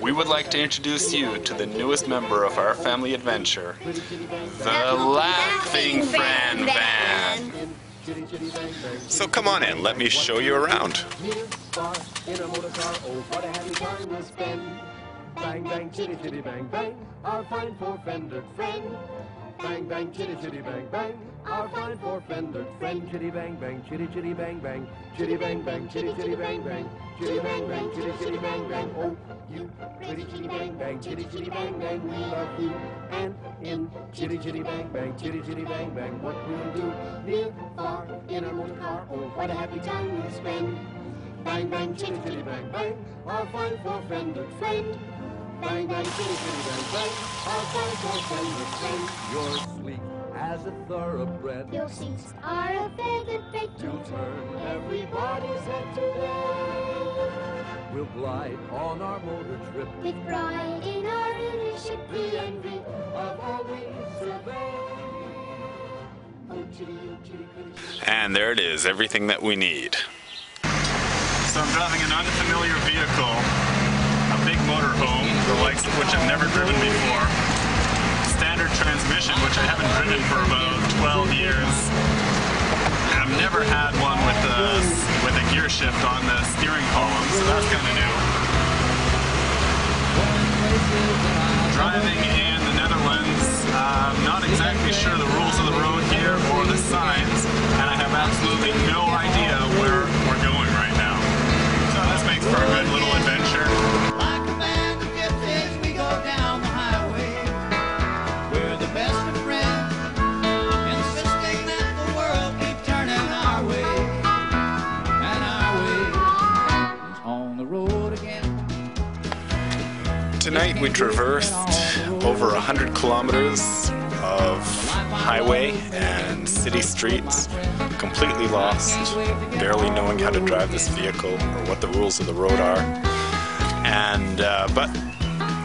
We would like to introduce you to the newest member of our family adventure, the Laughing Fran Van. So come on in, let me show you around. In a motor car, what a happy time we'll spend. Bang, bang, chitty, chitty, bang, bang, our fine four-fendered friend. Bang, bang, chitty, chitty, bang, bang, our fine four-fendered friend. Chitty, bang, bang, chitty, chitty, bang, bang, chitty, bang, bang, chitty, chitty, bang, bang, chitty, bang, bang, chitty, chitty, bang, bang. Oh, you pretty chitty, bang, bang, chitty, chitty, bang, bang, we love you. And in chitty, chitty, bang, bang, chitty, chitty, bang, bang, what we'll do near, far, in our motor car, oh, what a happy time we'll spend. Bang, bang, chitty, chitty, bang, bang, our fine four-fendered friend. Bang, bang, chitty, chitty, bang, bang, our fine four-fendered friend. You're sleek as a thoroughbred. Your seats are a feathered bed. You'll turn everybody's head today. We'll glide on our motor trip. With pride in our ownership, The envy of all we survey. Oh, chitty, oh. And there it is, everything that we need. So I'm driving an unfamiliar vehicle, a big motorhome, the likes of which I've never driven before. Standard transmission, I haven't for about 12 years. I've never had one with a, with a gear shift on the steering column, so that's kind of new. Tonight we traversed over 100 kilometers of highway and city streets, completely lost, barely knowing how to drive this vehicle or what the rules of the road are. And uh, but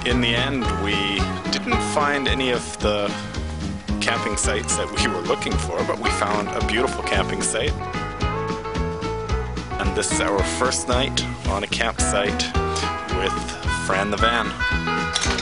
in the end, we didn't find any of the camping sites that we were looking for, but we found a beautiful camping site. And this is our first night on a campsite with Fran the Van.